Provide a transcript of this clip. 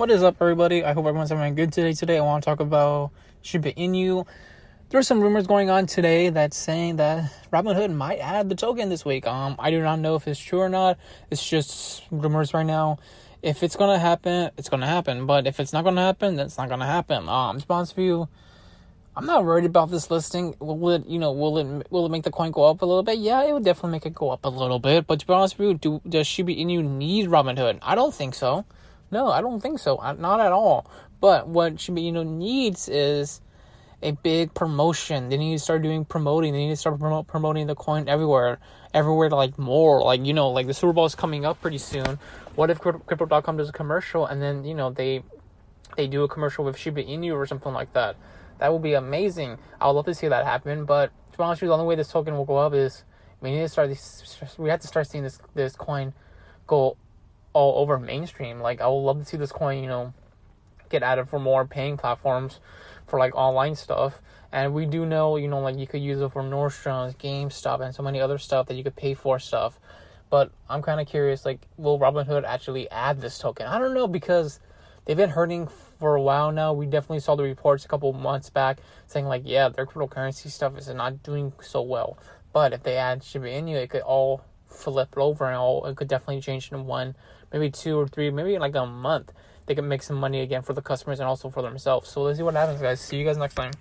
What is up, everybody? I hope everyone's having a good today. Today, I want to talk about Shiba Inu. There's some rumors going on today that's saying that Robinhood might add the token this week. Um, I do not know if it's true or not. It's just rumors right now. If it's gonna happen, it's gonna happen. But if it's not gonna happen, then it's not gonna happen. Um, to be honest with you, I'm not worried about this listing. Will it, you know, will it will it make the coin go up a little bit? Yeah, it would definitely make it go up a little bit. But to be honest with you, do, does Shiba Inu need Robinhood? I don't think so. No, I don't think so. Not at all. But what Shiba Inu needs is a big promotion. They need to start doing promoting. They need to start promote, promoting the coin everywhere, everywhere like more. Like you know, like the Super Bowl is coming up pretty soon. What if Crypto.com does a commercial and then you know they they do a commercial with Shiba Inu or something like that? That would be amazing. I would love to see that happen. But to be honest with you, the only way this token will go up is we need to start. This, we have to start seeing this this coin go all over mainstream. Like I would love to see this coin, you know, get added for more paying platforms for like online stuff. And we do know, you know, like you could use it for Nordstrom's, GameStop, and so many other stuff that you could pay for stuff. But I'm kind of curious, like, will Robinhood actually add this token? I don't know because they've been hurting for a while now. We definitely saw the reports a couple months back saying like, yeah, their cryptocurrency stuff is not doing so well. But if they add Shiba Inu, it could all flip it over and all it could definitely change in one, maybe two or three, maybe like a month. They could make some money again for the customers and also for themselves. So let's see what happens, guys. See you guys next time.